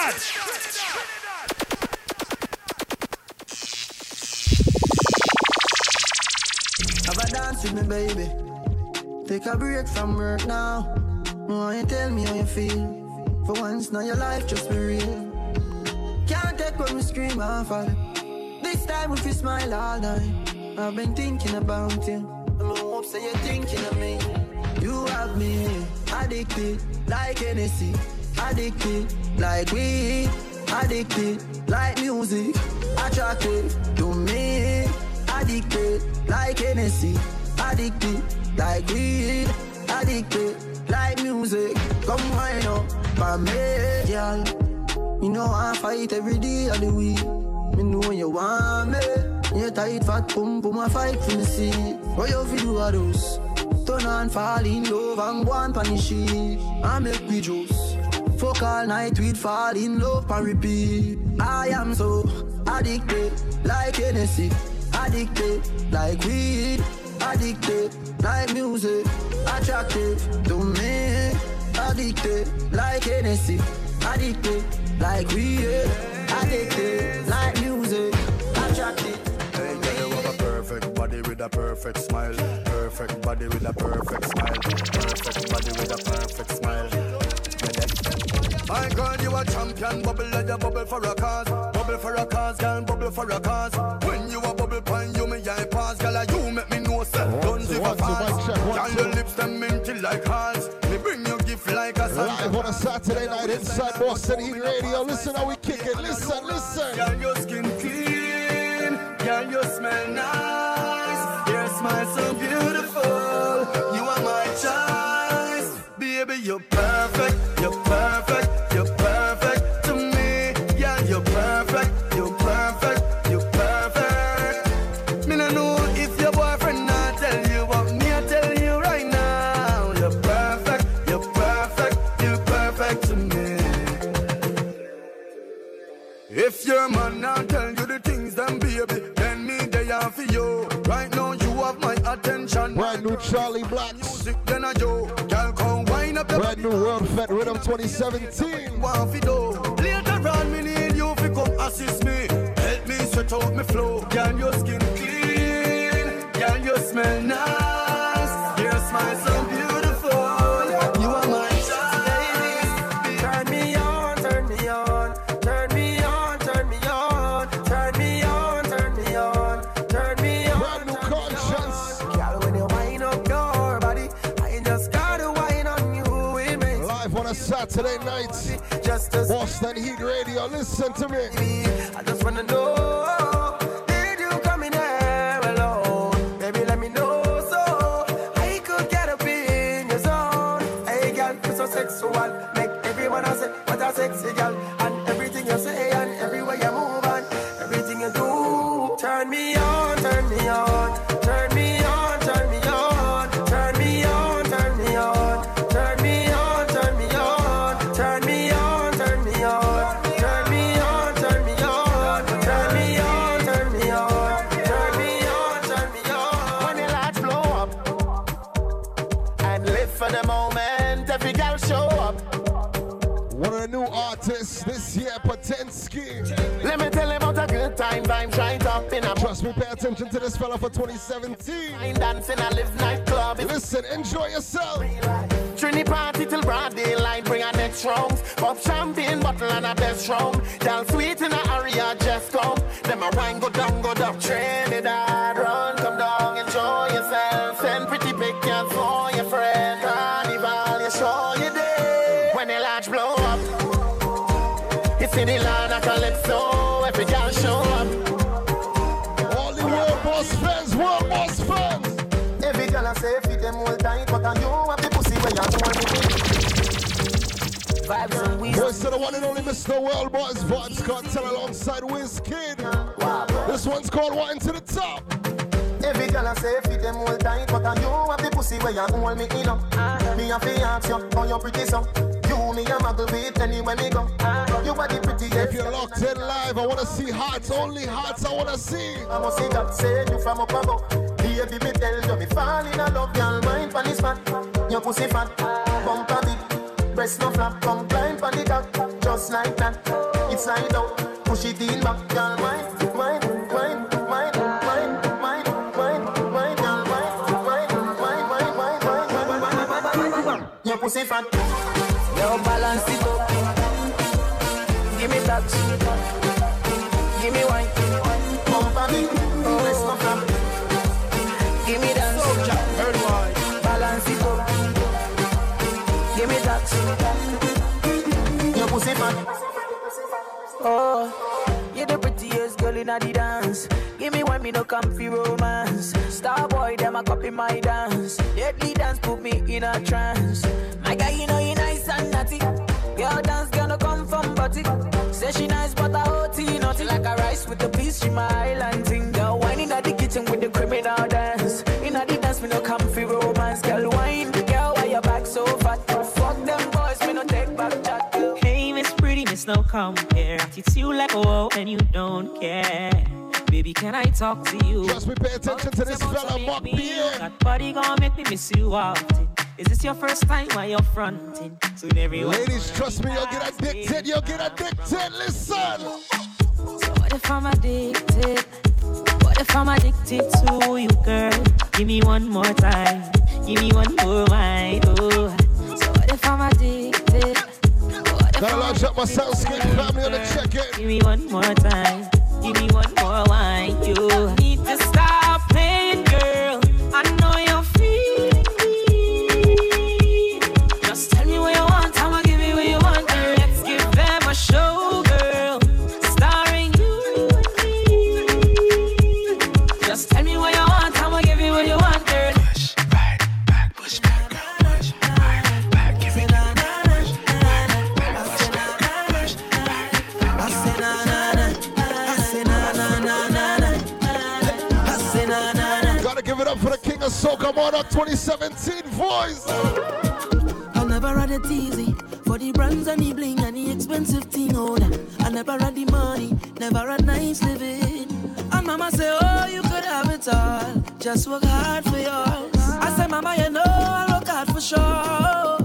Have a dance with me, baby. Take a break from work now. No, you tell me how you feel. For once, now your life just be real. Can't take when we scream and fall. This time if you smile all night. I've been thinking about you. I'm hope say you're thinking of me. You have me addicted like Hennessy. Addicted like weed. Addicted like music. Attracted to me. Addicted like Hennessy. Addicted like weed. Addicted like music. Come wind up for me, girl. You know I fight every day of the week. Me know you want me. You tight fat pum pum I fight for me see. What you feel are those? Turn on fall in love and go on punish sheet. I make me juice. Fuck all night we'd fall in love and repeat. I am so addicted like Hennessy. Addicted like weed. Addicted like music. Attracted to me. Addicted like Hennessy. Addicted like weed. Addicted like music. Attracted. Hey, girl, you have a perfect body with a perfect smile. Perfect body with a perfect smile. Perfect body with a perfect smile. My girl, you a champion. Bubble like a bubble for a cause. Bubble for a cause, girl. Bubble for a cause. When you a bubble pine, you me I pass, girl. You make me know, sir. Don't give a pass. Girl, your lips them minty like hearts. Me bring you gift like a sun. Live on a Saturday night inside Boston Heat Radio. Listen how we kick it. Listen, listen. Girl, your skin clean. Girl, you smell nice. Your smile so beautiful. You are my choice. Baby, you're perfect. You're perfect. Brand new Charly Blacks. Music then I do. Girl, come wind up your Brand new World Fed Rhythm 2017. do. Later on, me need you fi come assist me. Help me stretch out me flow. Girl, your skin clean. Girl, you smell nice. Saturday night. just as Boston Heat Radio. Listen to me. I just wanna know, vibes right up in a Trust me, pay attention to this fella for 2017. mind dancing, I live nightclub. Listen, enjoy yourself. Trini party till broad daylight, bring our next rounds. Pop champagne bottle and a best round. Y'all sweet in a area, just come. Then my wine go down, go down. Trinidad, run, come down, enjoy yourself. Send pretty pictures for your friend. Carnival, you show you day. When the large blow up, it's in the line land of Calypso. Voice to the one and only Mr. World Boss Vybz Kartel alongside Wizkid. This one's called Wine to the Top. Every girl I say fit them all tight, but I you have the pussy where you hold me in up. Me have to ask you, how you pretty so? You me a muggle with anywhere me go. Uh-huh. You are the prettiest. If you're locked in live, I wanna see hearts, only hearts I wanna see. I must see God say you from up above. Baby, me tell you, me fall in love, girl, mind pon this fat. Your pussy fat, bumper big, Press no flap, come climb for the top. just like that. It's slide out, push it in back, girl, wine, wine. Your pussy fat. Now balance it up. Give me that. Give me wine. Pussy fat. Oh, you're the prettiest girl in the dance. Give me one, me no comfy romance. Star boy, them a copy my dance. Deadly dance put me in a trance. My guy, you know you nice and naughty. Girl dance gonna come from body. Say she nice, but I OT naughty like a rice with the peas. She my island thing. Girl, whining at the kitchen with the criminal dance. No Compare. It's you like whoa, and you don't care. Baby, can I talk to you? Just me pay attention to this fella, Mark Pierre. That body gonna make me miss you often. Is this your first time while you're fronting? Soon everyone. Ladies, trust me, you'll get addicted, you'll get addicted. Listen. So what if I'm addicted? What if I'm addicted to you, girl? Give me one more time. Give me one more wine. Oh. So what if I'm addicted? Gotta launch up my sound skin family on the check in. Give me one more time. Give me one more wine. You soca, Monarch 2017 voice. I never had it easy for the brands and the bling and the expensive thing. Oh, nah. I never had the money, never had nice living. And mama say, Oh, you could have it all. Just work hard for yours. I say, Mama, you know I work hard for sure.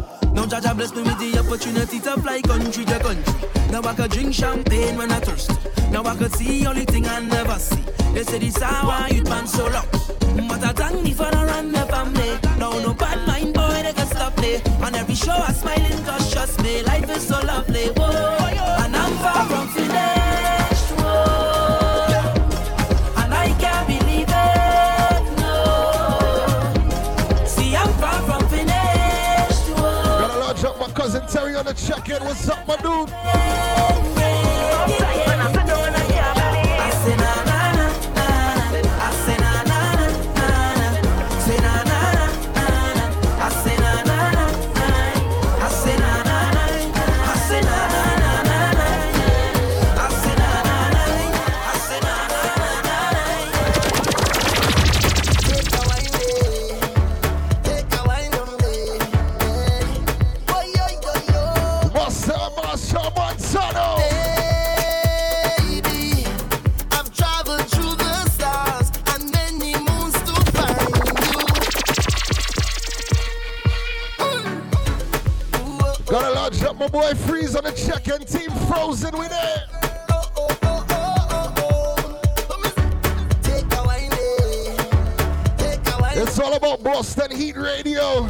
Jaja bless me with the opportunity to fly country to country. Now I could drink champagne when I thirst. Now I could see only thing I never see. They say this hour you'd man so long. But I thank me for the run the family. Now no bad mind boy they can stop me. On every show I smiling cause trust me. Life is so lovely. Whoa. And I'm far from finished. Cousin Terry on the check in. What's up, my dude? Second team frozen with it. It's all about Boston Heat Radio.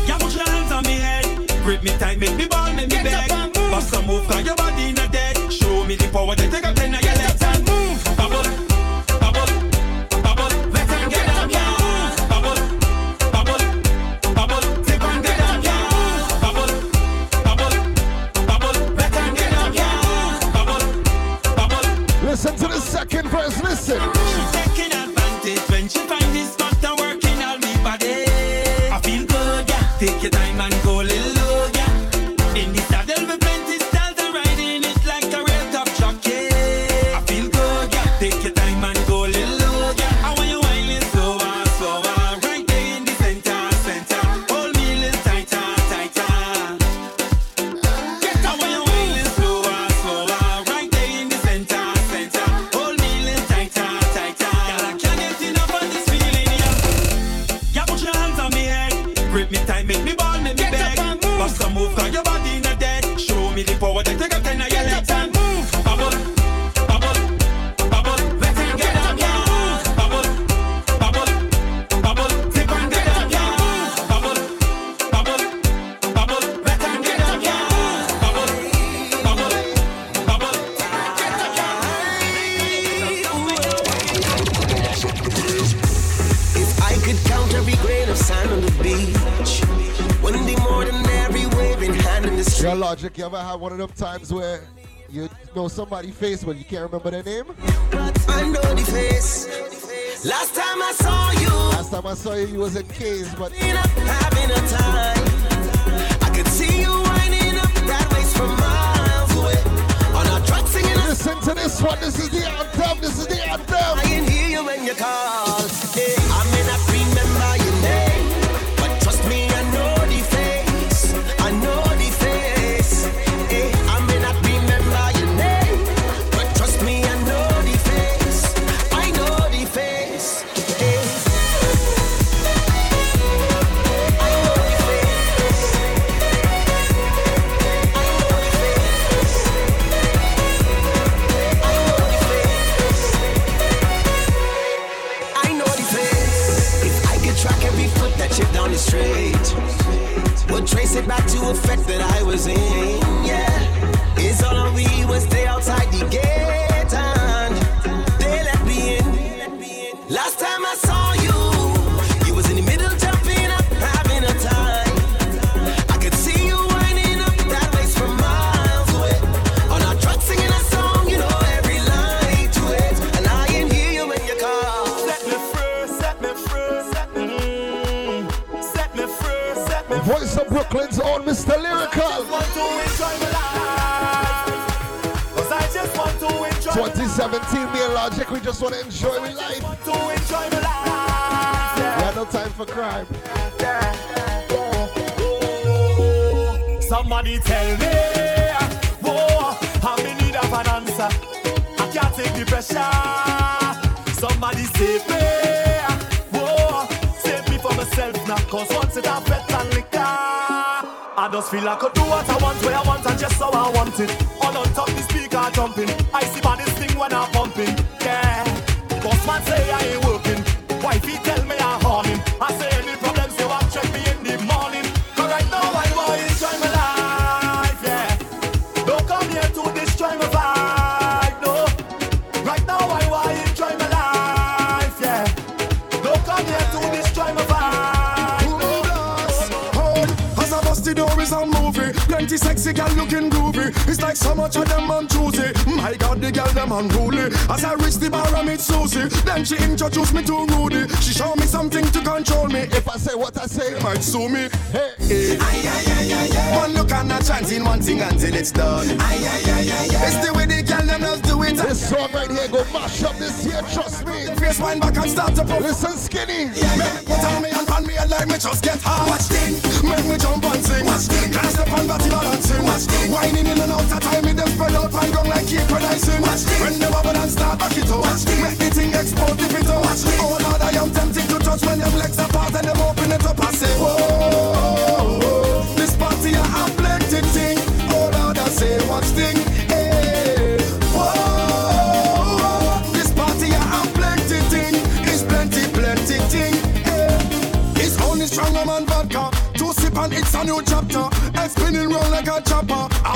on me head. Grip me tight, make me ball, make me beg. Bust a move, cause your body a dead. Show me the power, then take a ten of you ever had one of them times where you know somebody's face but you can't remember their name? I know the face. Last time I saw you, Last time I saw you, you was in K's, but in having a time. I could see you winding up that waist from miles away. On a track singing a listen to this one. This is the anthem. This is the anthem. I can hear you when you call. Hey, I may not sue me. Hey, hey. Aye, aye, aye. One look and a chanting one thing until it's done. It's the way the gal them just do it. This song right here go mash up this year, trust me. Face wine back and start to pop. Listen, skinny.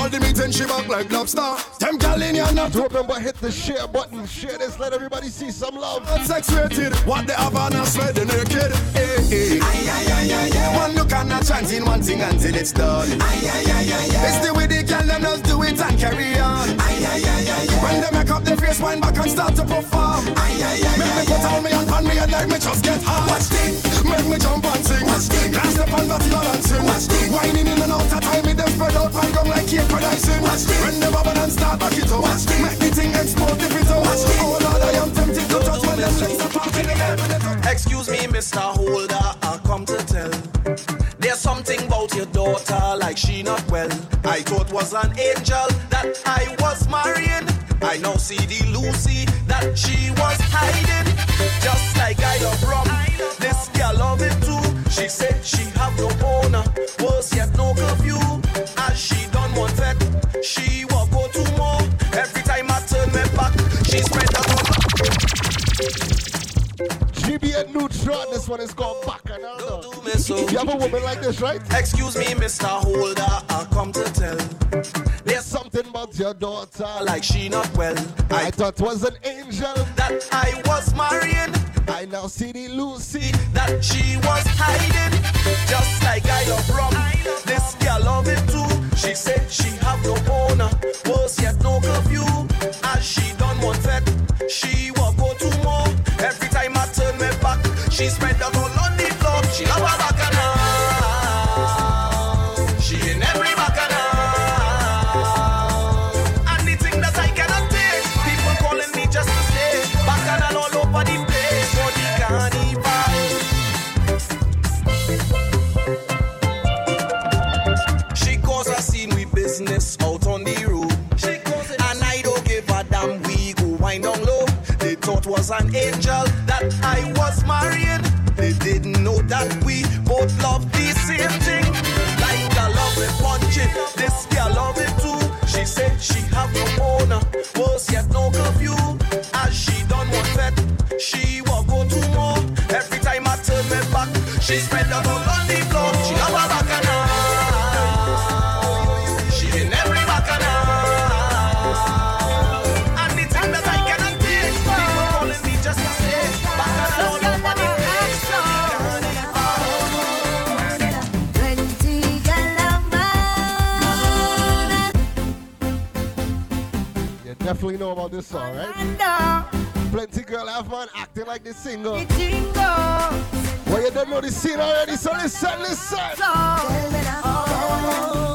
All the meat and she back like lobster. Them gal in here not Don't remember hit the share button. Share this, let everybody see some love. sex rated. What they have on us sweat the naked. Eh, eh. Hey, hey. Aye, aye, aye, aye, aye. One look and a chanting one thing until it's done. Aye, aye, aye, aye, aye. It's the way the gal them just do it and carry on. Aye, aye, aye, aye, aye. When they make up their face, wind back and start to perform. Aye, aye, aye, Make me put on me and pan me and like me just get hard. Watch thing. Make me jump and sing. Watch thing. Can't step on body balancing. Watch thing. Whining in and out of time, me them spread out and gong like cake producing. Watch thing. When the bubble and start back it up. Watch thing. Make the thing explode if it up. Watch thing. Oh Lord, I am tempted to touch when them legs apart in the air. Excuse me, Mr. Holder, I come to tell. There's something about your daughter, like she not well. I thought was an angel that I was marrying. I now see the Lucy that she was hiding. Just like I love rum, She said she have no owner, worse yet no curfew. As she done one vet, she walk go two more. Every time I turn my back, she spread out GBN Neutron, this one is called Back Another. You have a woman like this, right? Excuse me, Mr. Holder, I come to tell. There's something about your daughter, like she not well. I thought was an angel that I was marrying. I now see the Lucy that she was hiding. Just like I love rum, this girl love it too. She said she have no owner, worse yet no curfew. As she done one vet, she walk go two more. Every time I turn my back, she spread out all on the floor. She love her was an angel that I was marrying. They didn't know that we both love the same thing. Like I love it punching, this girl love it too. She said she have no owner, was yet no curfew. As she done one vet, she walk go two more. Every time I turn my back, she spread the floor. Definitely know about this song, right? Plenty girl have fun acting like this single. Well, you don't know the scene already, so listen, listen. Plenty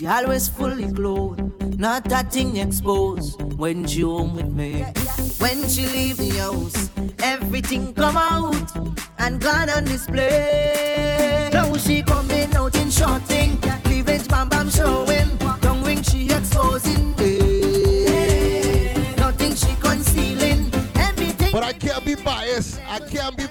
she always fully clothed, not that thing exposed. When she home with me, when she leave the house, everything come out and gone on display. Now she coming out in short thing, cleavage bam bam showing, tongue ring she exposing. Nothing she concealing, everything. But I can't be biased. I can't be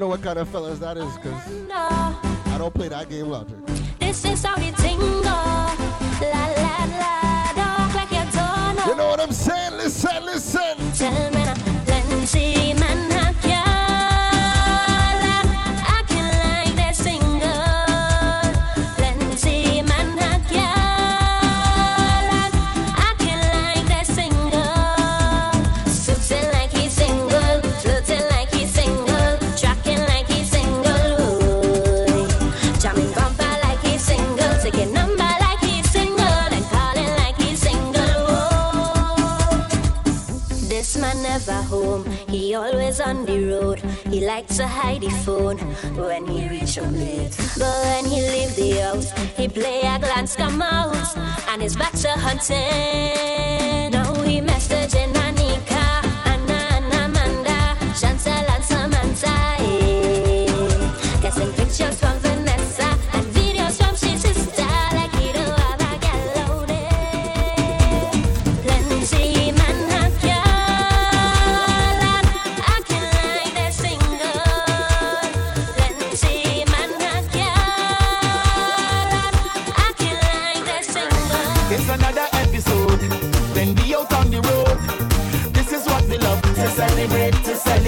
don't know what kind of fellas that is because I don't play that game logic. This is how you tingle. La, la, la, like you, you know what I'm saying? Listen, listen. he always on the road. He likes to hide the phone when he reach home late. But when he leave the house, he play a glance come out and he's back to hunting. Now he messaging.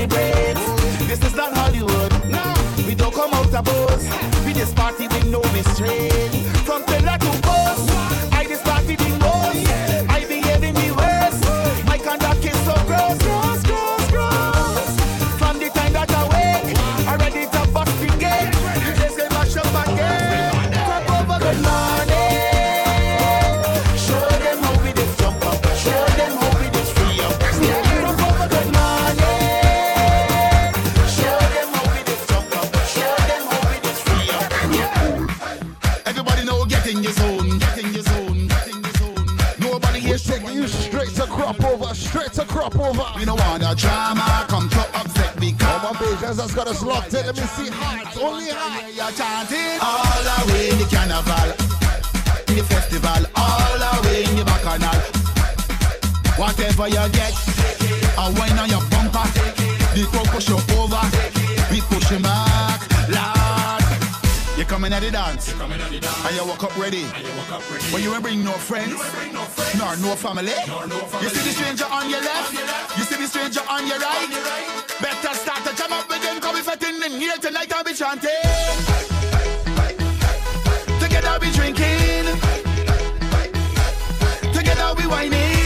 celebrate. This is not Hollywood. No, we don't come out to pose. We just party has got us locked in. Let me see hearts, only hearts. You're chanting all the way in the carnival, in the festival, all the way in the bacchanal. Whatever you get, a wine on your bumper. The crowd push you over, we push you back, lad. You coming at the dance, and you woke up ready. But you ain't bring no friends, nor no family. You see the stranger on your left, you see the stranger on your right. night I'll be chanting. Together I'll be drinking. Together we whining.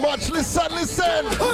March. Listen, listen.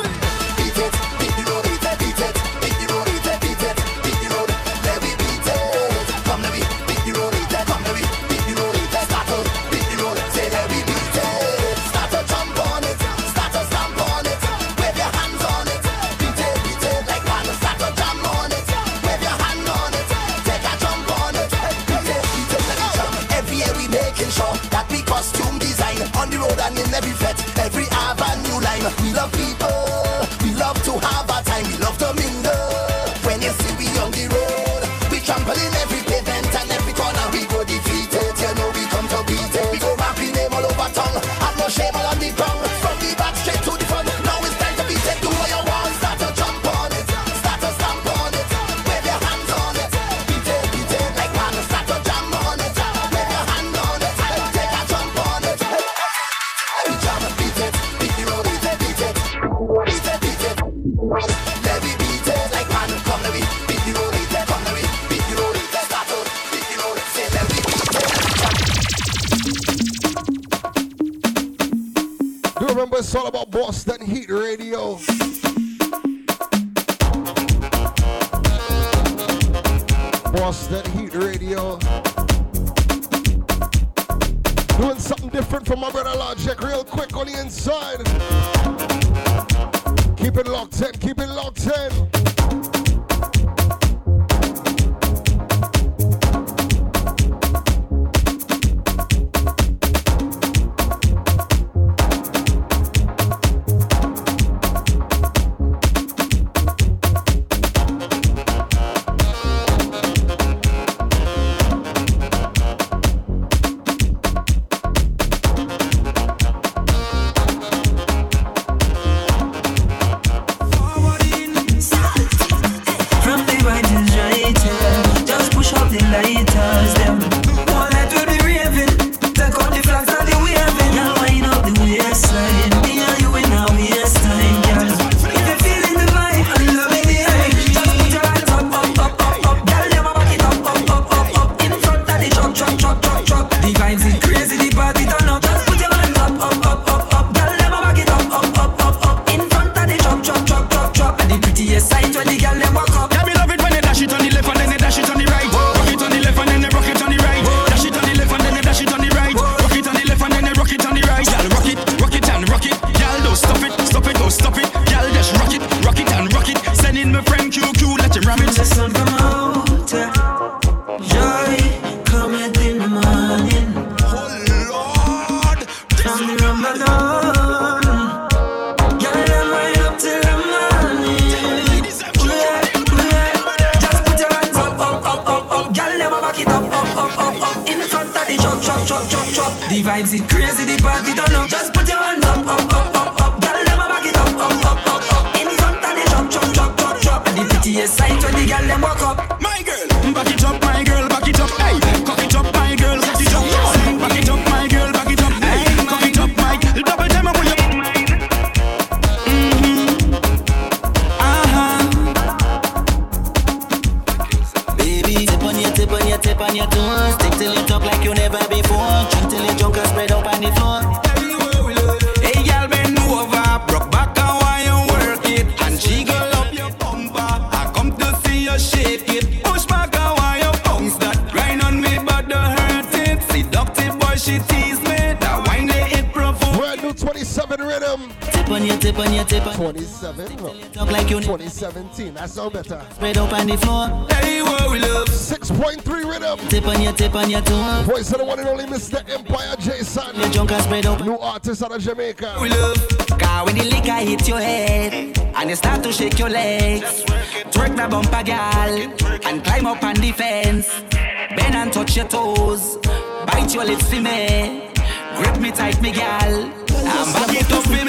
17. That's all better. Spread up on the floor. Hey, what we love. 6.3 rhythm. Tip on your tip on your toe. Voice of the one and only Mr. Empire Jason. Your junk spread up. New artist out of Jamaica. We love. Cause when the liquor hit your head and you start to shake your legs, twerk the bumper, girl, and climb up on the fence. Bend and touch your toes. Bite your lips, me. Grip me tight, me gal. I'm back it up, me.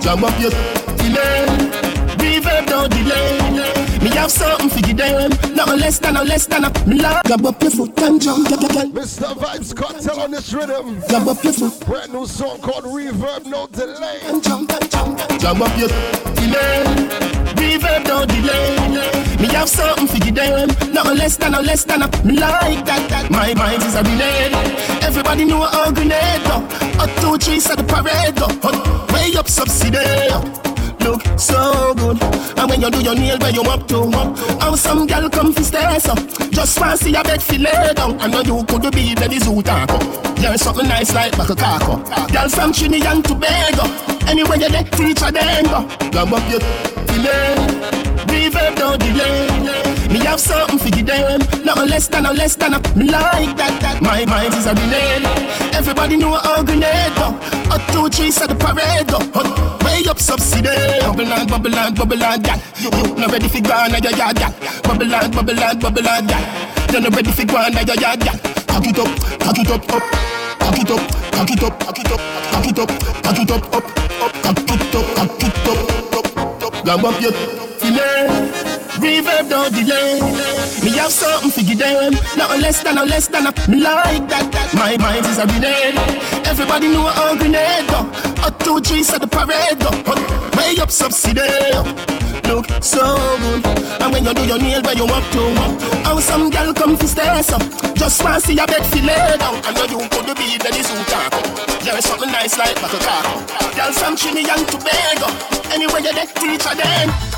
Jump up your feeling. Reverb don't delay. Me have something for you them. Not less than a less than a me like. Jump up your foot and jump, jump, jump. Mr. Vybz Kartel on this rhythm. Jump up your foot. Brand new song called Reverb No Delay. And Jump, and jump, jump. Jump up your delay. Reverb don't delay. Me have something for you them. Not less than a less than a me like that. that. My mind is a grenade. Everybody know a grenade. A two three set the parade. Way up subsidy. Look so good. And when you do your nail where you up to? Mop. How some girl come fi stay so Just fancy a bed fi lay down. I know you could be the zoo taco There's something nice like back a caco Girl from Trinidad and Tobago. Anywhere you there, teacher then go Grab up your delay Reverb no delay. Me have something for you them. Not less than a less than a Me like that. That My mind is a grenade Everybody know a grenade A two three set the parade go Way up subsidy. Bubble and bubble and bubble and gal You not ready for go on your yard gal Bubble and bubble and bubble and gal You not ready for go on your yard gal Cock it up, cock it up, up. Cock it up, cock it up, cock it up Cock it up, cock it up, up, up. Cock it up, cock it up, up, up Grab up your fillet Reverb don't delay. Me have something for you them. Not less than a less than a Me like that, that My mind is a grenade. Everybody know a grenade go A two three set the parade. Hot, Way up subsidy. Look so good. And when you do your nail where you up to How some girl come fi stay so Just want see your bed fi lay down know you could be the zoo taco There's something nice like back a car Girl from Trinidad and Tobago. Anywhere you there, teacher then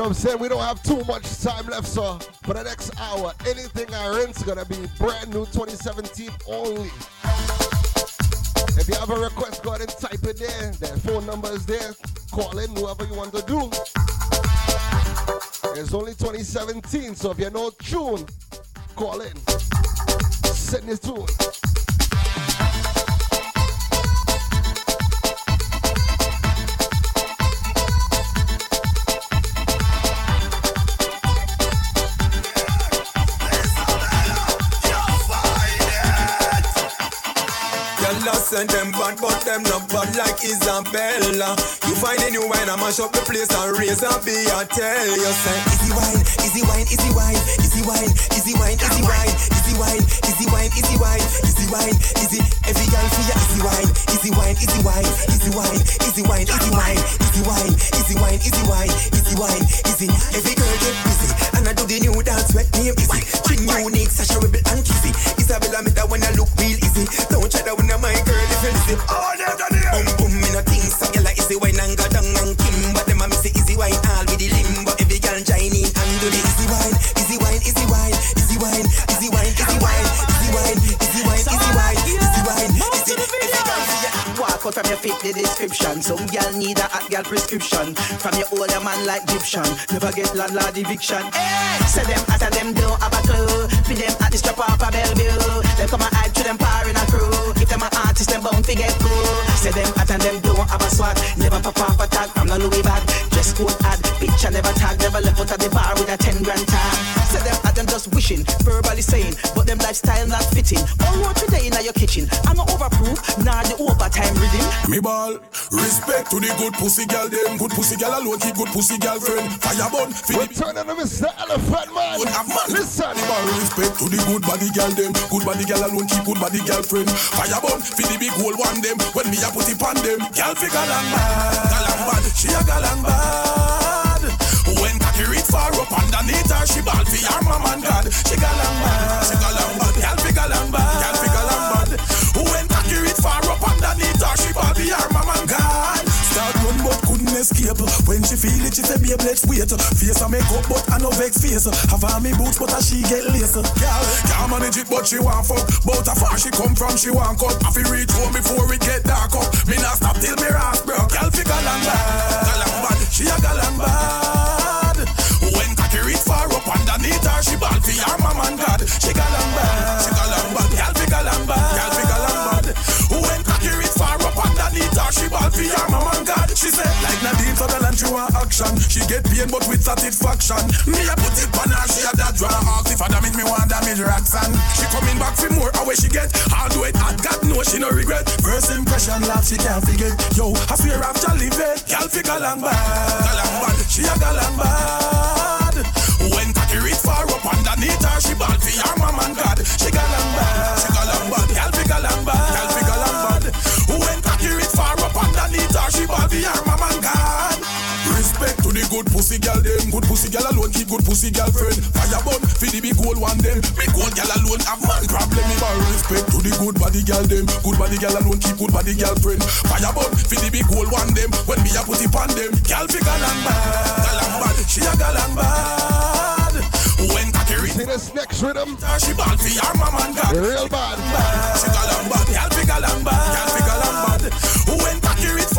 know what I'm saying? We don't have too much time left, so for the next hour, anything I rent's gonna be brand new 2017 only. If you have a request, go ahead and type it there. The phone number is there. Call in, whoever you want to do. It's only 2017, so if you know tune, call in. Send this tune. Girl, send them bad, but them not bad like Isabella. You find a new wine, I mash up the place and raise a be I tell you, say easy wine, easy wine, easy wine, easy wine, easy wine, easy wine, easy wine, easy wine, easy wine, easy wine, easy. Every girl for ya, easy wine, easy wine, easy wine, easy wine, easy wine, easy wine, easy wine, easy wine, easy wine, easy wine, easy. Every girl get busy, and I do the new dance with me busy. Bring unique, Sasha Rebel and Kissy. Isabella, me that when I look real easy. Don't try that when I'm girl if you listen. Oh, they're done here. Boom, boom, me no think so. Girl, like easy wine and go down and Kim. But them a miss the easy wine all with the limb. But every girl join in and do the easy wine, easy wine, easy wine, easy wine, easy wine, easy wine, easy wine, easy wine, easy wine, easy wine. Walk out from your fit the description. Some girl need a hot girl prescription. From your older man like Egyptian. Never get landlord eviction. Hey, say them as them don't have a clue. For them at the strap off a Bellevue. They come and hide to them power in a crew. If them a artist, them bound to get cool. Say them hot and them don't have a swag. Never pop off a tag from the Louis bag. Dress code ad, picture never tag. Never left out of the bar with a 10 grand tag. Say them hot and just wishing, verbally saying, but them lifestyle not fitting. All road today in your kitchen. I'm not overproof, nah the overtime rhythm. Me ball, respect to the good pussy girl them. Good pussy girl alone keep good pussy girlfriend. Fire bun, We're turning to Mr. Elephant Man. Listen, Me ball, respect to the good body girl them. Good body girl alone keep good body girlfriend. Fire bun, for the big hole one them. When me a put it on them, girl fi galang bad, galang bad. She a galang bad. When cocky reach far up underneath her, she ball fi her mom and God. She galang bad, she galang bad. Girl fi galang bad, girl fi galang bad. When cocky reach far up underneath her, she escape. When she feel it, she say, babe, let's wait. Face a make up, but I no vex face. Have on me boots, but I she get lace. Girl, can't manage it, but she want fuck. But how far she come from, she want cut. I fi reach home before it get dark up. Me not stop till me rasp, bro. Girl, fi galang bad, galang bad. She a galang bad. When cocky reach far up underneath her, she ball fi her mom and God. She galang bad, action. She get pain, but with satisfaction. Me a put it on her, she a that draw off. If I damage me, want damage Roxanne. She coming back for more, how she get? I'll do it, hot God know she no regret. First impression, laugh, she can't forget. Yo, I fear after leave it. Girl, fi galang bad, galang bad. She a galang bad. When cocky reach far up underneath her, she ball fi her mom and God. She galang bad, she galang bad. Girl, fi galang bad, girl, fi galang bad. When cocky reach far up underneath her, she ball fi her mom and God. Pussy girl them. Good pussy girl alone keep good pussy girlfriend. Fire bun fi the big old one them. Big old girl alone have man problem. Me man respect to the good body girl them. Good body girl alone keep good body girlfriend. Fire bun fi the big old one them. When me a put it on them, girl fi galang bad, galang bad. She a galang bad. When cocky reach See this next rhythm? She ball fi her mom and God. Real bad. She bad, girl fi galang bad, girl fi galang bad.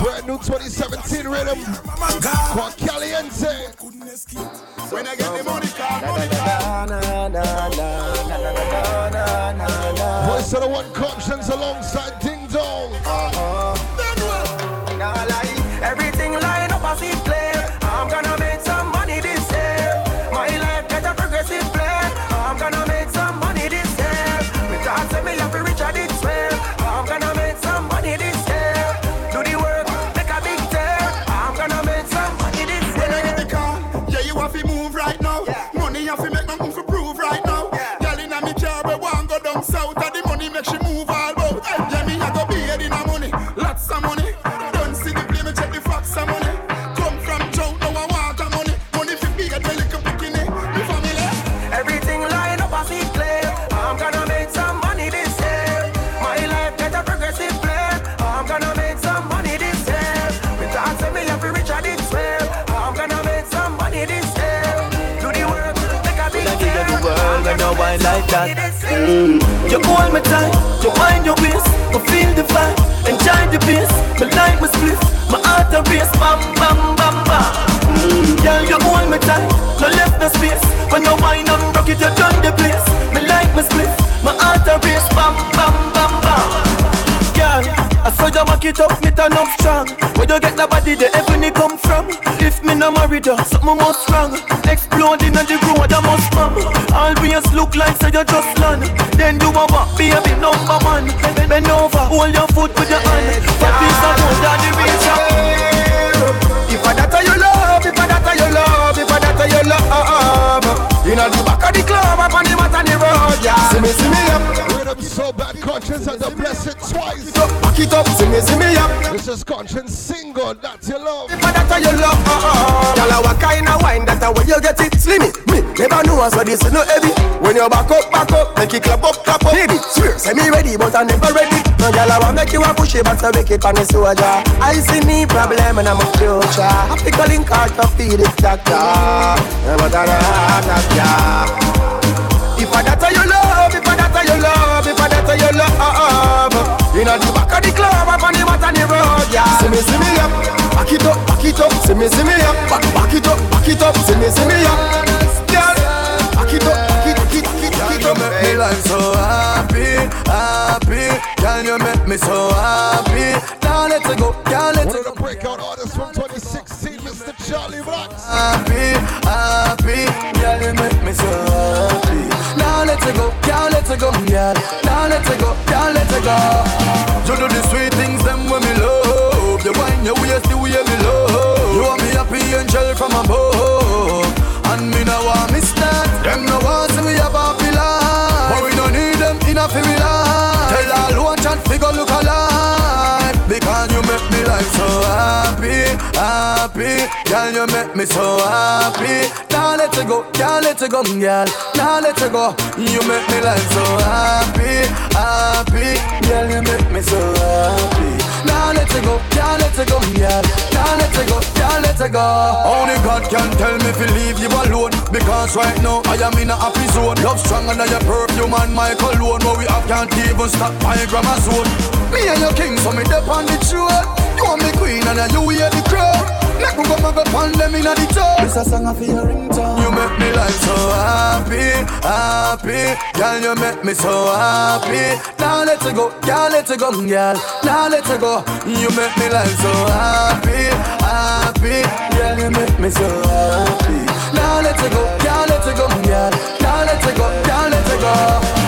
When cocky reach Brand new 2017 rhythm. Called Caliente. When I get the money, Voice of the one conscience alongside that. Mm. You hold me tight, you wind your waist, I feel the vibe, enjoy the bass. Me like my split, my heart a race, bam bam bam bam. Mm. Girl, you hold me tight, no left no space. When you wine and rock it, you turn the place. Me like my split, my heart a race, bam bam bam bam. Girl, I saw you back it up, me turn up strong. Where you get the body, the heaven it come from? If me no married her, something must wrong. Exploding on the road, I must mom. Always look like say you just land. Then you a walk, be a big number one. Bend, bend over, hold your foot with your hand. But this a hold down the reach If I that you love, if I that you love, if I that you love. Uh, uh, uh, you know the back of the club, up on the mat on the road, yeah. See me, see me up. So bad, conscience and the blessed twice. Back it up, see me, see me up. This is conscience single, that's your love. If I that you love, uh uh. Girl, what kind of wine that way you get it? Slim it, me never know so this is no heavy. When you back up, back up, make it clap up, clap up. Baby, swear, say me ready, but I never ready. No I want make you a push it, but I make it on the soldier. I see me problem and I'm a future. I pick a link out to feed it, doctor. But yeah. If I that you love, You the back of the club, up on the mat on the road, yeah. See me, see me up, back it up, back it up. See me, see me up, back, back it up, back it up. See me, see me up, girl. Back it up, back it, back it, back it, back it up. Me life so happy, happy. Girl, you make me so happy. Now let it go, can't let One it of the breakout artists from 2016, Mr. Charly Blacks. happy, happy. Girl, you make me so happy. Now let it go, can't let it go, girl. Now let it go, can't let it go. You do the sweet things, them when me love. You wind your waist the way me love. You want me happy angel from above. And me no want miss that. Them no want see me a life. But we don't need them in me life. Tell all watch and figure look you so happy, happy. Girl, you make me so happy. Now let it go, can't let it go, girl. Now let it go. You make me life so happy, happy. Girl, you make me so happy. Now let it go, can't let it go, girl. Now let it go, can't let it go. Only God can tell me to leave you alone. Because right now I am in a happy zone. Love stronger than your perfume and my cologne. What we have can't even stop my grammar zone. Me and your king, so me dep on the throne. Want me queen and you wear the crown. Make me go mug up on them in the toe. This a song of your ringtone. You make me life so happy, happy. Girl, you make me so happy. Now let it go, girl, let it go, girl. Now let it go. You make me life so happy, happy. Girl, you make me so happy. Now let it go, girl, let it go, girl. Now let it go, girl, let it go.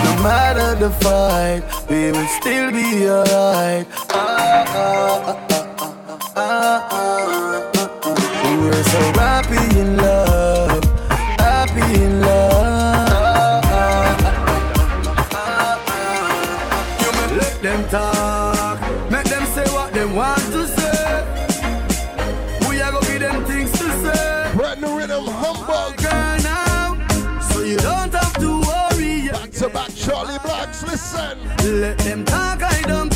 No matter the fight, we will still be alright. Ah, ah, ah, ah, We're so happy in love, happy in love. You may let them talk, make them say what they want to say. We are gonna give them things to say. Brand new rhythm, humbug. Girl now, so you don't have to worry. Back to back, Charly Blacks, listen. Let them talk, I don't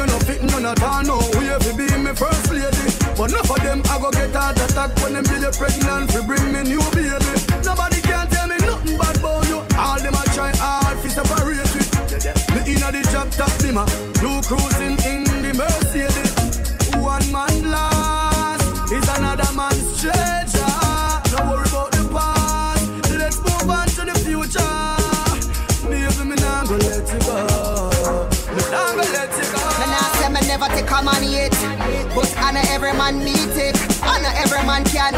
you no fit none at all. No, have to be my first lady. But enough of them, I go get heart attack when them get you pregnant to bring me new baby. Nobody can tell me nothing bad about you. All them a try hard to separate it. Me inna the drop top dimmer, you cruising in the Mercedes. Man yet, but I know every man need it. I know every man can.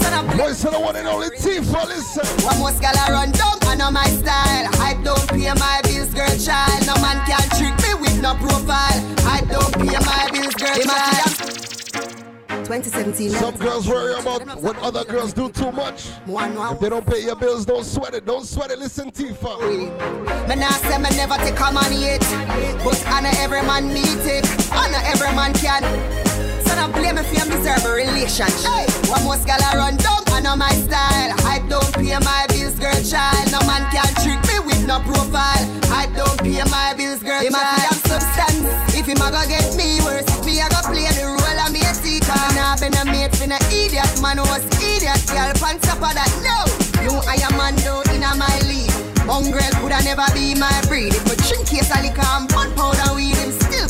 So now Boys, the one and only Tifa, listen. One most gal a run down, I know my style. I don't pay my bills, girl child. No man can trick me with no profile. I don't pay my bills, girl child. 2017. Some girls worry about what other girls do too much. If they don't pay your bills, don't sweat it. Don't sweat it. Listen, Tifa. Me nah say me never take a man yet, but I know every man need it. I know every man can. So don't blame me for your miserable relationship. Hey, one most gal a run down, I know my style. I don't pay my bills, girl child. No man can trick me with no profile. I don't pay my bills, girl Him a child. fi have substance. If him a go get me worse, me a go play the role seeker. Nah been a mate for no idiot, man was idiot. Girl, on top of that, no. You I am man though in a my league. Mongrel coulda never be my breed. If a drink case of liquor and gunpowder weed,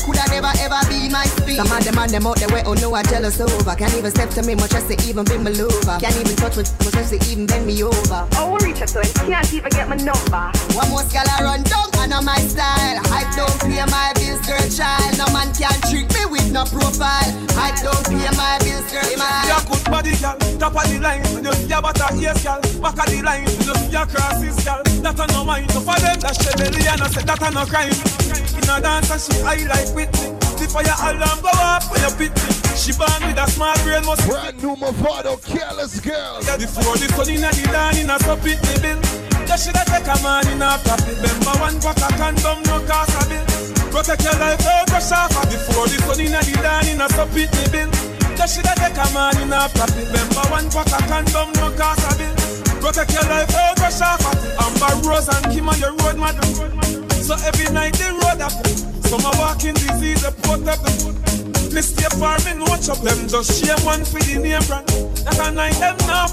coulda never ever be my speed. Some of them and them out there way oh no I jealous over. Can't even step to me, much as to even be my lover. Can't even touch me, much as to even bend me over. Oh, reach out to him. Can't even get my number. One more gal I run down, I know my style. I don't pay my bills, girl child. No man can trick me with no profile. I don't pay my bills, girl child. Your good body, girl. Top of the line. When you see your butter ears, girl. Back of the line. When you see your crosses, girl. That a no mind. So for them, that she belly and I said that a no crime. A dance, and she high like Whitney. The fire alarm go up when you pit me. She born with a smart brain, must Brand new Movado, careless girl. Yeah, before the sun in the dawn, in a so pit me bill. You shoulda take a man in a profit. Remember one pack of condom, no cost a bill. Protect your life, don't brush off. Before the sun in the dawn, in a so pit me bill. You shoulda take a man in a profit. Remember one pack of condom, no cost a bill. Protect your life, don't brush off. Amber Rose and Kim on your road, madam. So every night they road up. Some are walking disease, a portable. Me stay farming, watch up them. Just share one for the name brand. That a night them now.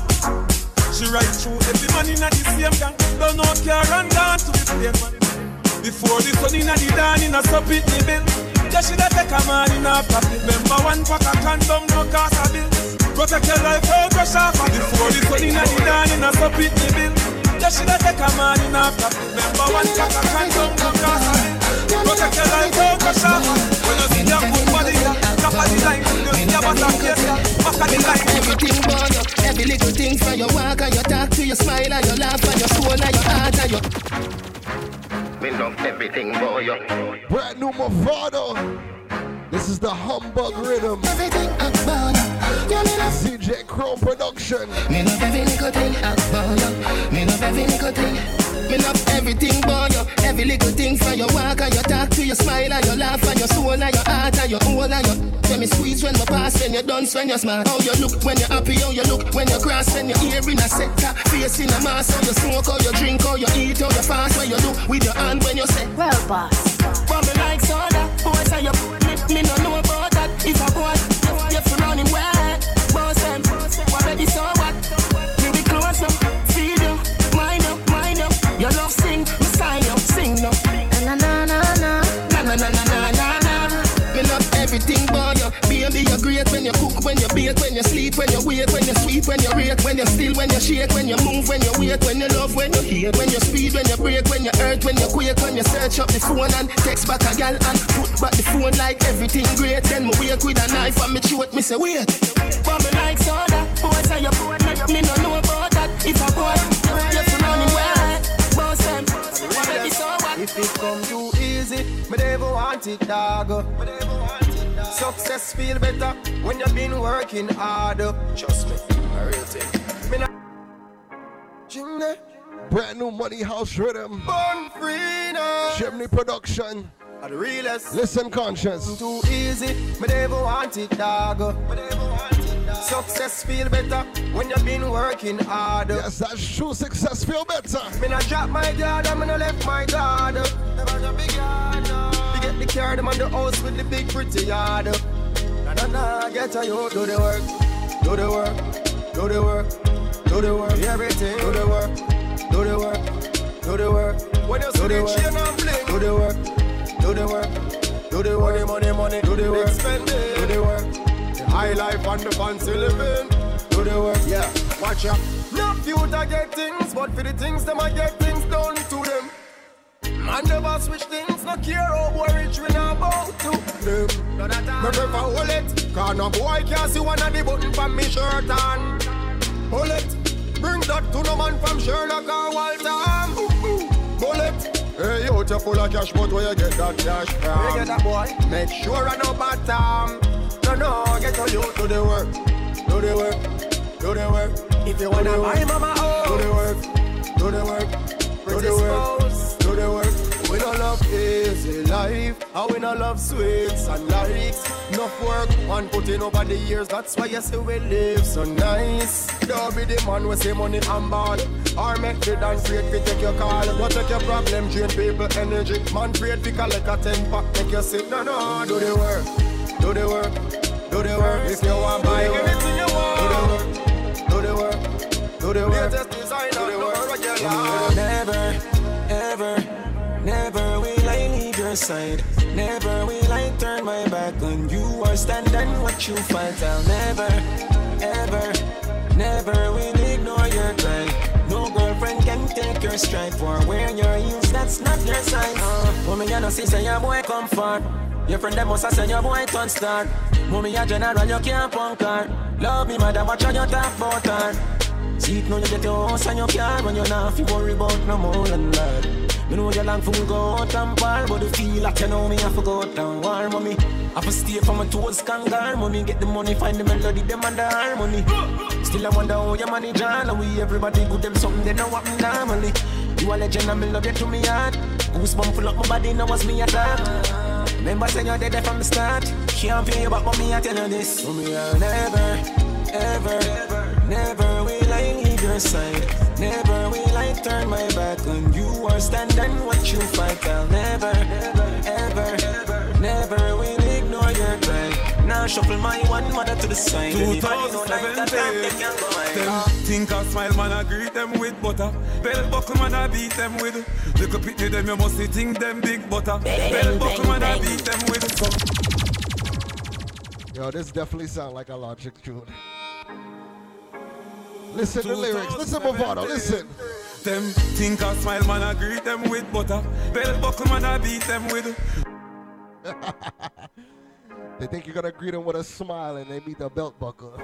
She ride through every man in the same gang. Don't know care and gone to the plane man. Before the sun in the dawn in a sup it me bill. You shoulda take a man in a pocket. Remember one pack of condom no cost a bill. Protect your life, oh, don't rush off Before the sun inna the dawn inna so pit the bill. You shoulda take a man in a pocket Remember one pack of condom no cost a bill Protect your life, don't rush off When you see your good body, top of the line You see your butt and face, back of the line. Everything about you, every little thing from your walk and your talk to your smile and your laugh and your soul and your heart and your Me love everything about you. Brand new Movado. This is the humbug rhythm. Everything about you. Yeah, me love CJ Crow production. Me love every little thing about you. Me love every little thing. Me love everything about you. Every little thing from your walk and your talk to your smile and your laugh and your soul and your heart and your whole and your. When me squeeze when me pass, when you dance, when you smile. How you look when you're happy, how you look when you cross, when you hear in a sector, face in a mask. How you smoke, how you drink, how you eat, how you fast, when you do with your hand when you say. Well, boss. But me like soda, boy say you me, no know about baby. When you cook, when you bake, when you sleep, when you wake, when you sweep, when you rake, when you still, when you shake, when you move, when you wait, when you love, when you hate, when you speed, when you break, when you hurt, when you quake, when you search up the phone and text back a gal and put back the phone like everything great. Then me wake with a knife and me throat, me say wait. But me like soda, boy say you me no know about that. If a boy, you fi run him wet, boss them, what baby what? If it come too easy, me never want it, dog. Success feel better when you've been working harder. Trust me, a real thing. Me not Brand new Money House rhythm. born free now. Chimney production. Are the realest. Listen, conscious. Too easy, me never want it, dog. Success feel better when you've been working harder. Yes, that's true. Success feel better. Me not drop my guard, I'm gonna left my guard. Never drop big yard. You get the car, them on the house with the big pretty yard. Na na na, get a you do the work, do the work, do the work, do the work, everything. Do the work, do the work, do the work. When you see the chain and bling, do the work, do the work, do the work. Money, money, money, do the work, spend it, do the work. High life and the fancy living, do the work. Yeah, watch out. No future get things, but for the things them I get things done to them. Man never switch things, no care how boy rich we not about to them. Me prefer hold it, cause no boy can't see one of the button from me shirt on. Hold it, bring that to no man from Sherlock or Walter. Bullet. Hey, you you full of cash, but where you get that cash from? Where you get that boy? Make sure I know bottom. No, no, get your youth to the work, do the work, do the work. If you wanna buy mama house, do the work, do the work, do the work, do the work. We don't love easy life, and we don't love sweets and likes. Enough work, one put in over the years, that's why you see we live so nice. Don't be the man with say money and ball, or make the dance rate fi take your call. Don't take your problem, drain people energy. Man afraid fi collect a ten pack, make you sick. No, no, do the work, do the work, do the work. If you want buy work, do the work, do the work, do the work. Do the work. Never, ever, never will I leave your side. Never will I turn my back on you or stand and watch you fight. I'll never, ever, never will ignore your cry. Can take your stride for wearing your heels. That's not your sign. Uh, woman, you know, see, say your boy come far. Your friend them must have said your boy turn star. Mommy, a general, you can't punk her. Love me, madam, watch how you talk about her. See it now you get your house and your car When you're not fi worry about no more than that. Me know you long for me go out and bar But the feel like you know me go out and war Mommy, I have stay from my toes kangar Mommy, get the money, find the melody, them and the harmony. Still I wonder how you manage all And we everybody good, them something they know what normally. You a legend and me love you to me heart. Goosebump full up my body, now was me attack Remember say you're dead from the start. Can't feel you back, but me I tell you this. Mommy, I'll never, ever, never will I leave your side. Never will I turn my back on you or stand and watch you fight. I'll never, ever, never will ignore your cry. Now shuffle my one mother to the side. Anybody know like that, they can't go my Them think I smile, man, I greet them with butter. Bell buckle, man, I beat them with. Little pitney, them, you must think them big butter. Bell buckle, man, I beat them with. Some Yo, this definitely sound like a Logic tune. Listen to the lyrics. Listen, Movado. Listen. Them think I smile, man, I greet them with butter. Bell buckle, man, I beat them with. They think you're gonna greet them with a smile and they meet the belt buckle.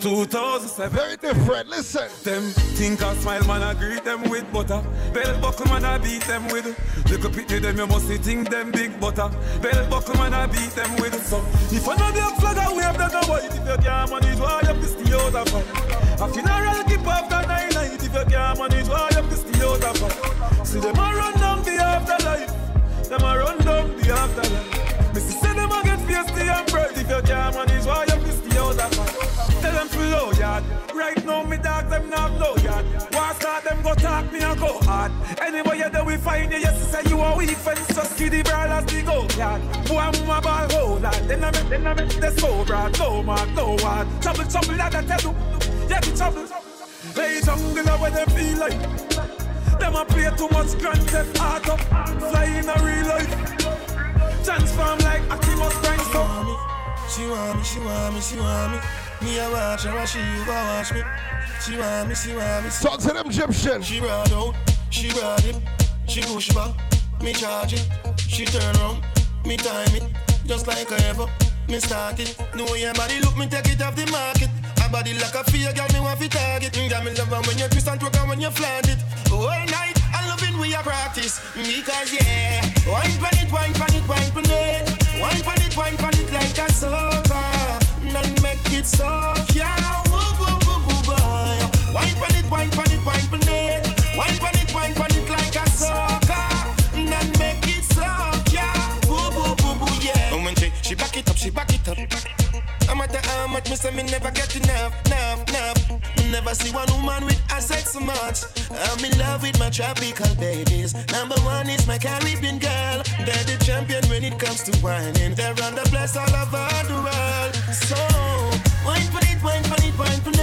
2007. Very different. Listen. Them think I smile, man, I greet them with butter. Bell buckle, man, I beat them with. Little pitney, them, you must think them big butter. Bell buckle, man, I beat them with. So, if the flag, I wave no white. If you can't manage, why you piss the out of? A funeral keep after nine night. If you can't manage, why you piss the out of? See them a run down the afterlife. Them a run down the afterlife. Missy get feisty and bright. If you can't manage, why you piss the of fight? Tell them to low yard. Right now, me dog them not low yard. Why start them go talk me and go hard. Anyway, you do we find you, yes, say you a weak fence. Just kill the brawlers, the go yard. Boy, I'm a ball hold on. Then I make, then I make the so broad. No man, no one. Trouble, trouble, that I tell you. Yeah, the trouble. Hey, jungle, where they feel like. Them a play too much Grand Theft Auto. Fly in a real life. Transform like Optimus Prime. So. She want me, she want me, she want me. Me a watch her, and she a watch me. She want me, she want me. Talk to them Egyptian. She ride out, she ride it, she push back, me charge it. She turn around, me time it, just like ever. Me start it. Know your body look, me take it off the market. A body like a fear, girl, me want to target. Girl, me love her when you twist and twerk and when you flaunt it. All night, It when you practice. Because yeah, wine pan it, wine pan it, wine pan it. Wine pan it, wine pan it like a soca. Then make it soft, yeah. Woo, woo, woo, woo, boy. Wine pan it, wine pan it, wine pan it. Wine pan it, wine pan it like a soca. Then make it soft, yeah. Woo, woo, woo, woo, yeah. And when she, she back it up, she back it up. No matter how much me say me never get enough, enough, enough. Never see one woman with a sex so much. I'm in love with my tropical babies. Number one is my Caribbean girl. They're the champion when it comes to whining. They're on the place all over the world. So wine for it, wine for it, wine for it,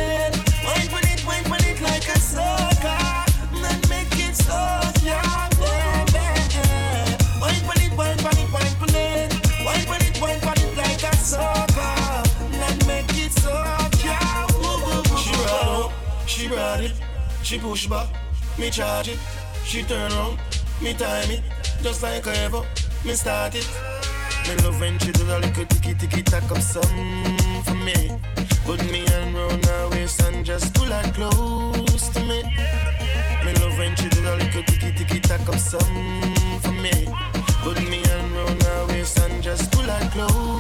ride it, she push back, me charge it, she turn around, me time it, just like ever, me start it. Me love when she do the little ticky ticky tack up some for me. Put me on round her waist and just pull her close to me. Me love when she do the little ticky ticky tack up some for me. Put me on round her waist and just pull her close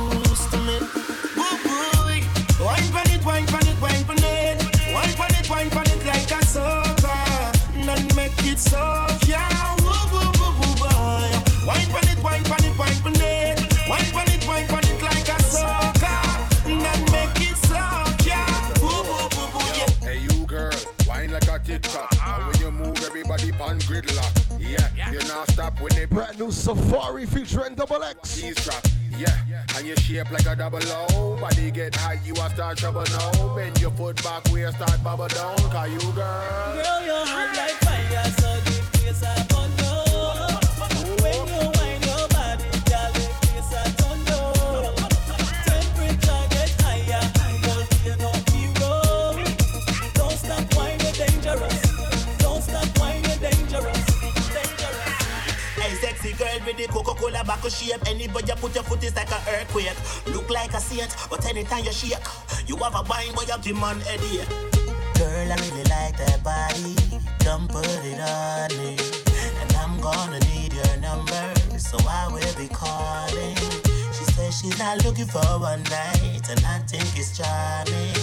Brand new Safari featuring Double X. and you shape like a double O. Body get high, you a start trouble now. Bend your foot back, we start bubble down. Cause you girl. Girl, your hot like fire, so the place I burn. When you wind your body, girl, the place I with the Coca-Cola back shape. Anybody you put your foot is like an earthquake. Look like a saint, but anytime you shake, you have a bind where you demand idiot. Girl, I really like that body. Come put it on me. And I'm gonna need your number, so I will be calling. She says she's not looking for one night, and I think it's charming.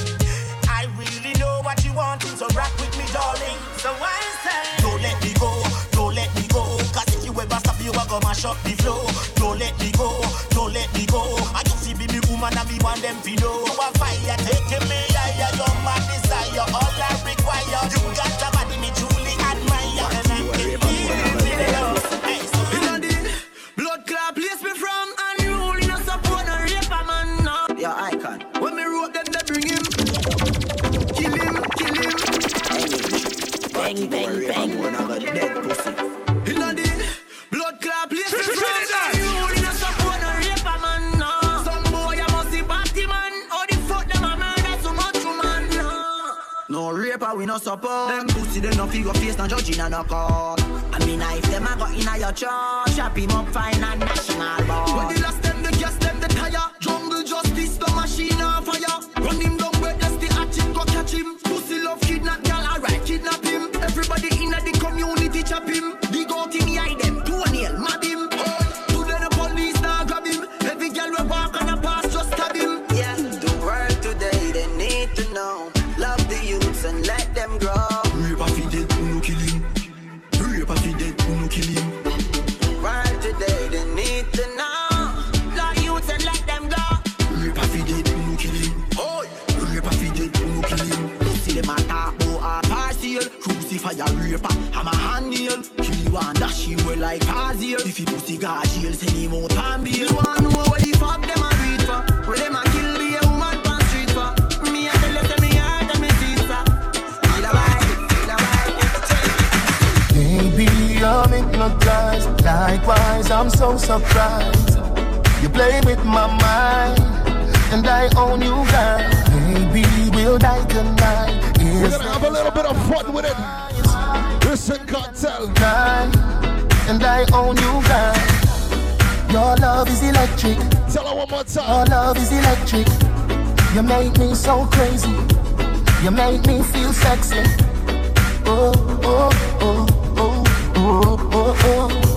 I really know what you want, so rock with me, darling. So why say? Don't let me go mash up the flow. Don't let me go, don't let me go. I can see be me woman and me want them to know. So I fire taking me higher, you're my desire, all I require. You got the body me truly admire, and I'm Blood clot place me from unruly, no support no rape a man now. Your icon. When me wrote them, they bring him. Kill him, kill him. Bang, bang, bang. bang. bang. No support. Them pussy them no figure face, no judging and no call. I mean, if them a got inna your church, chop him up fine and national ball. When the last a raper, I'm a handle. Kill you and dash you away like Haziel. If you pussy got jail, send him out and bail. You wanna know what the fuck them a read for? Where them a kill the woman on street for? Me a tell you, tell me heart and me sister. Feel a vibe, feel a vibe. Baby, I'm hypnotized. Likewise, I'm so surprised. You play with my mind, and I own you, girl. Baby, we'll die tonight. We're gonna have a little bit of fun with it. Listen, Kartel. And I own you, girl. Your love is electric. Tell her one more time. Your love is electric. You make me so crazy. You make me feel sexy. Oh, oh, oh, oh, oh, oh, oh. Oh,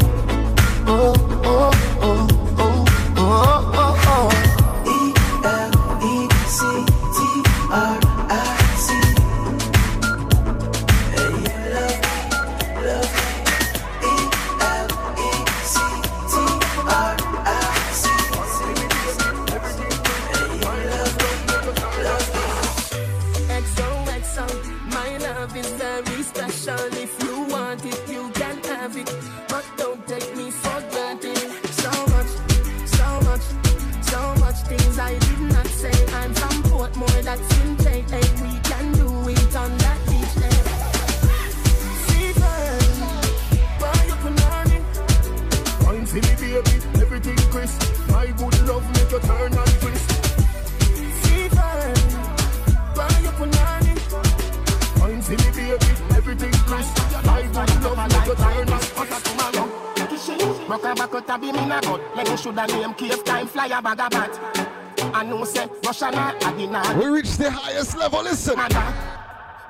a bag of bat. I know say Russia na Adina. We reached the highest level. Listen.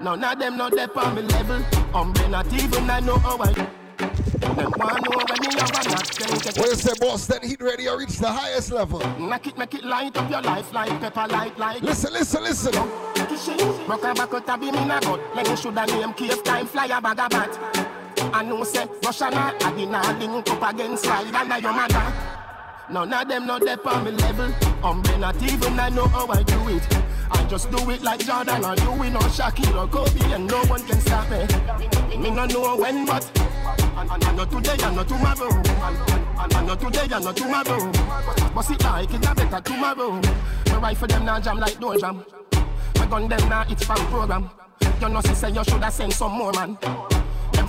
None of them know they on me level. Um, they not even I know how I. Them want know when me have a knock. Then get What you say, boss? Then heat ready or reach the highest level. Knock it, make it light up your life like pepper light like. Listen, listen, listen. Rock a back out a beam in a gut. Let me should a name cave time fly a bag of bat. I know say Russia na Adina link up against slide under your mother. None of them know they on me level. Um, they not even I know how I do it. I just do it like Jordan or we know Shaquille or Kobe, and no one can stop me. Me no know when, but and, and, not today and not tomorrow. And, and, not today and not tomorrow. But it like it a better tomorrow. My rifle them now jam like door jam. My gun them now it's from program. You know, say you shoulda send some more man.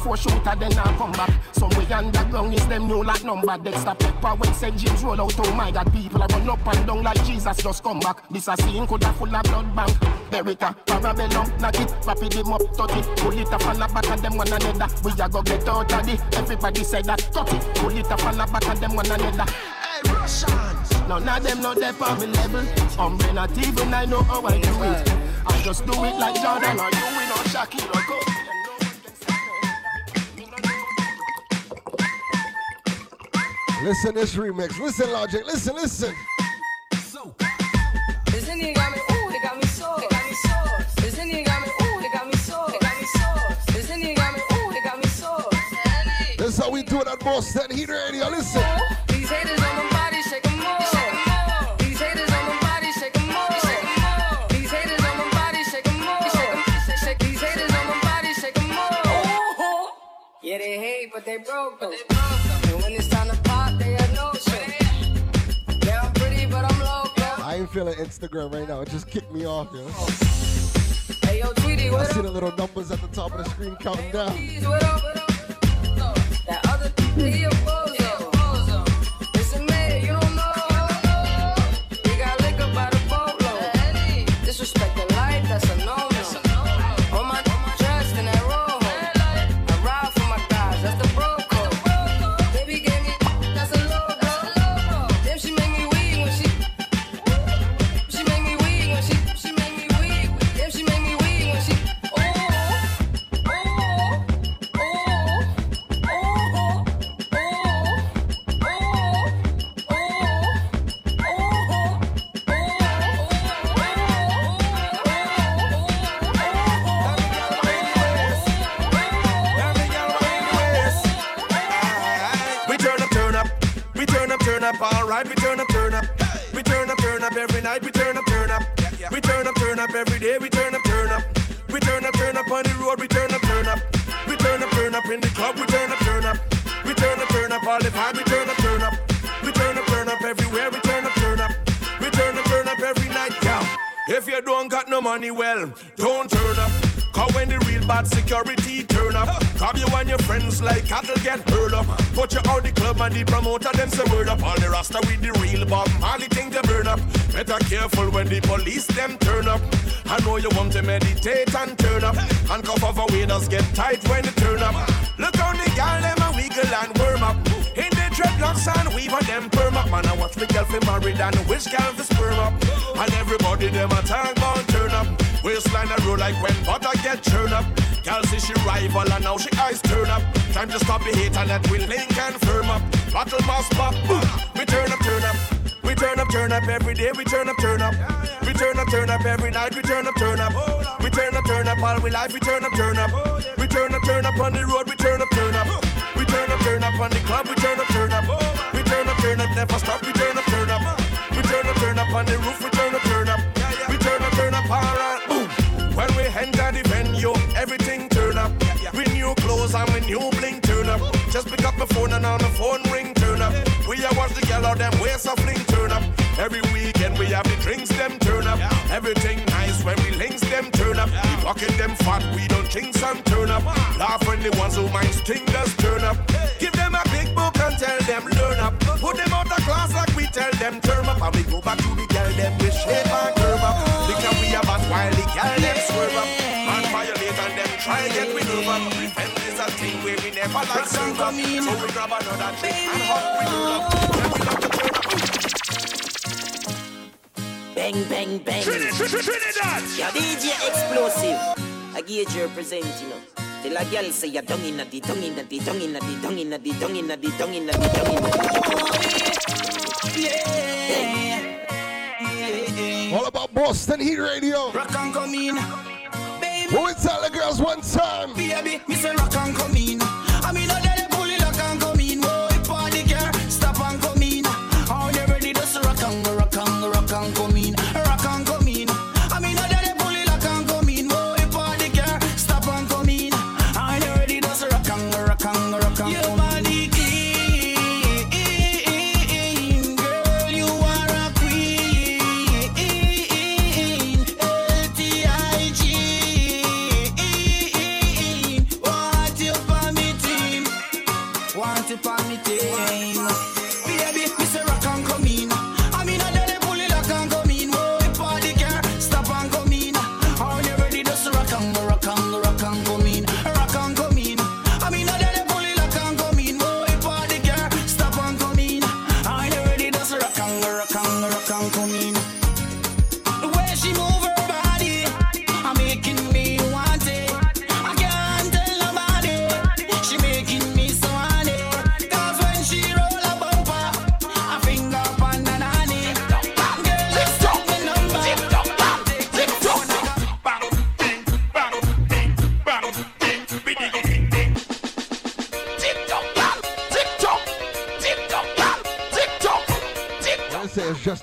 Four shooter then now come back. Somewhere underground is them new like number. Dexter Pepper when St. James roll out. Oh my God, people are run up and down like Jesus just come back. This a scene coulda full of blood bank. Beretta, Parabellum, knock it, rapid them up, touch it. Pull it up on the back of them one another. We a go get out of it. Everybody say that, touch it. Pull it up on the back of them one another. Hey, Russians! None of them know they on me level. Um, not even I know how I do it. I just do it like Jordan or you, we know Shaquille Listen this remix. Listen, Logic. Listen, listen. This nigga got me, ooh, he got me so, he got me so. This nigga got me, ooh, he got me so, he got me so. This nigga got me, ooh, he got me so. This is how we do it at Boston Heat Radio. Listen. These haters on my body, shake 'em more. These haters on my body, shake 'em more. Instagram right now. It just kicked me off, yo. Hey, yo, Tweety, I what see the little numbers at the top of the screen counting down. What up? That other nigga, a bozo. Listen, man, you don't know. You got liquor by the boatload. Disrespect Man, I watch me girl fi married and wish girl fi sperm up. And everybody them a tang on turn up. Waistline a roll like when butter get churned up. Girl see she rival and now she eyes turn up. Time to stop the hate and let we link and firm up. Battle boss pop, we turn up, turn up. We turn up, turn up every day. We turn up, turn up. We turn up, turn up every night. We turn up, turn up. We turn up, turn up all we life. We turn up, turn up. We turn up, turn up on the road. We turn up, turn up. We turn up, turn up on the club. We turn up, turn up. We turn up, turn up, never stop. We turn up, turn up. We turn up, turn up on the roof. We turn up, turn up. We turn up, turn up all around. Boom. When we enter the venue, everything turn up. We new clothes and we new bling turn up. Just pick up the phone and on the phone ring turn up. We a watch the girl out them waist a fling turn up. Every weekend we have drinks them turn up. Everything nice when we links them turn up. We pocket them fat, we don't chinks and turn up. Laugh when the ones who mind sting does turn up. Give them a big book and tell them learn up. Put them out of class like we tell them turn up. And we go back to the girl them with shape and curve up. Because we bad while the girl them swerve up. Man violate and them try get we nerve up. Repent is a thing where we never like serve up. So we grab another drink and hug we nerve Bang, bang, bang. Trinidad! Yeah, DJ Xplosive. I get you represent, you know. Till a girl say, you're tongue in the tongue in the tongue in the tongue in the tongue in the tongue in the tongue in the All about Boston Heat Radio. Rock and come in. Who will tell the girls one time? Baby, me say rock and come in.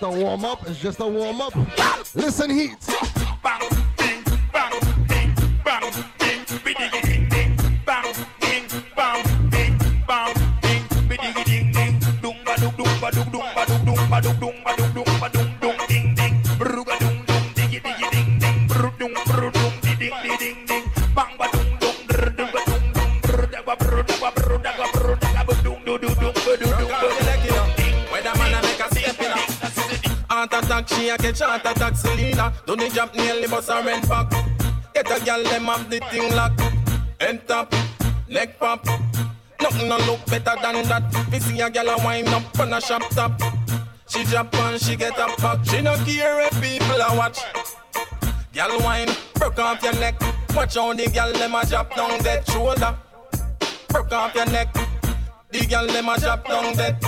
Just a warm up. It's just a warm up. Listen, Heat. Girl them have the thing lock End top, neck pop. Nothing no look better than that. We see a girl a wind up on a shop top. She drop and she get up back She no care if people a watch. Girl wine, broke off your neck. Watch how the girl them a drop down that shoulder. Broke off your neck. The girl them a drop down that.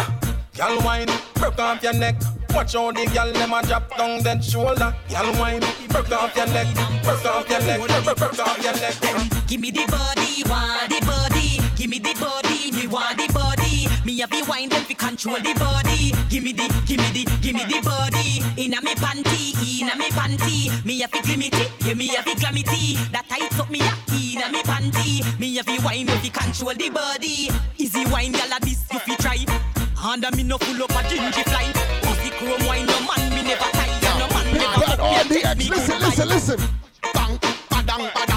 Girl wine, broke off your neck Watch how the girl them a drop down that shoulder Girl wine, broke off your neck Broke off your neck, broke off your neck Give me the body, want the body. Give me the body, me want the body. Me have the wine, then fi control the body. Give me the, give me the, give me the body. Inna me panty, inna me panty. Me have the glimity, yeah me have the glamity. That tight up me ya, inna me panty. Me have the wine, then fi control the body. Easy wine, gyal a this you fi try. Under me no full up a gingy fly. Pussy chrome wine, no man me never tie. No man never Got all fuck me, the take X. me Listen, listen, listen. Bang, badang, badang,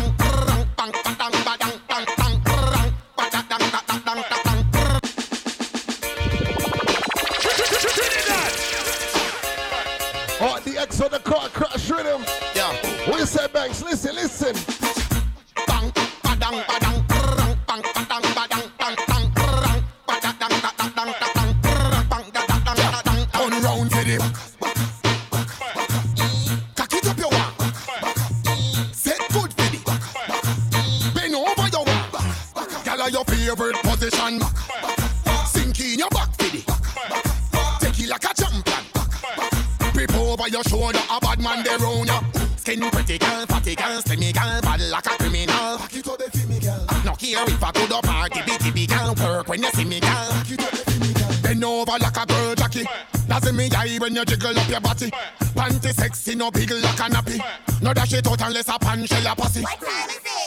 That's in me eye when you jiggle up your body. Panty sexy, no big like a nappy. No dash it out unless a pan shell a pussy.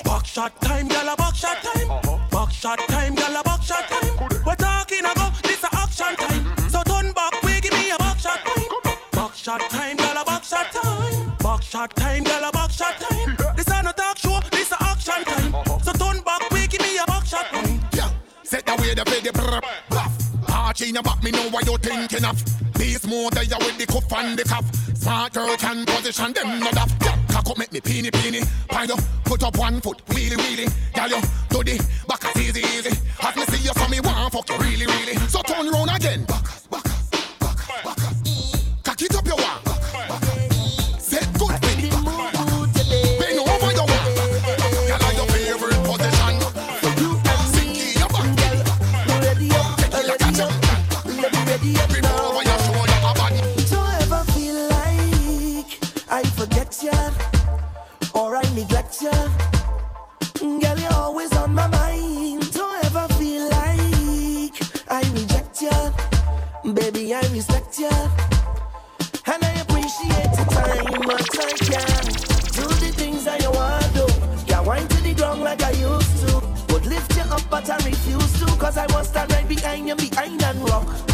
Back shot time, gyal a back shot time. Back shot time, gyal a back shot time. We're talking about this a action time. So turn back, we give me a back shot time. Back shot time, gyal a back shot time. Back shot time, gyal a back shot time. This a no talk show, this a action time. So turn back, we give me a back shot time. Yeah, set the way the baby brr in your back, me know what you're thinking of. These more there with the cuff and the cuff. Smart girl can position them not up. Cock up, make me peeny peeny. Pine up, put up one foot, really really. Girl, you do the back as easy easy. As me see you, so me want fuck you really really. So turn round again.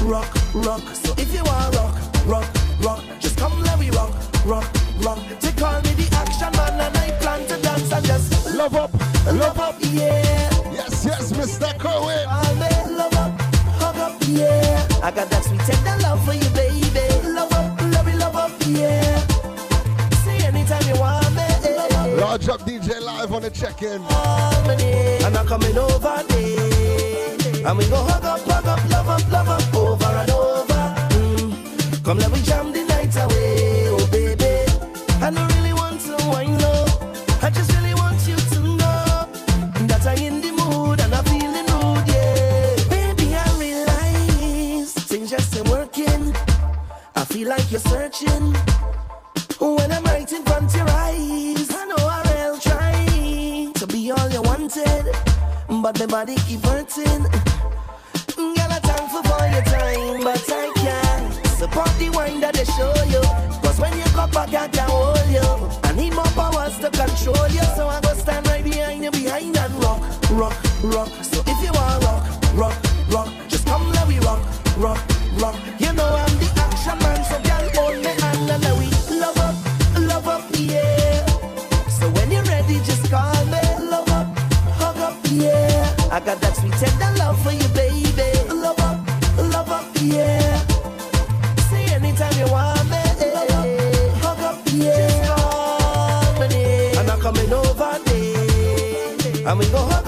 Rock, rock. So if you want rock, rock, rock, just come let me rock, rock, rock. They call me the action man, and I plan to dance and just love up, love up, yeah. Yes, yes, Mr. Cohen. All day, love up, hug up, yeah. I got that sweet tender love for you, baby. Love up, love it, love up, yeah. See anytime you want me. Large up DJ live on the check-in. And I'm coming over there. And we go hug up, Mm. Come I got that sweet tender love for you, baby. Love up, love up, yeah. See anytime you want me, eh. hug up, yeah. Just call me, and I'm coming over there. And we go hug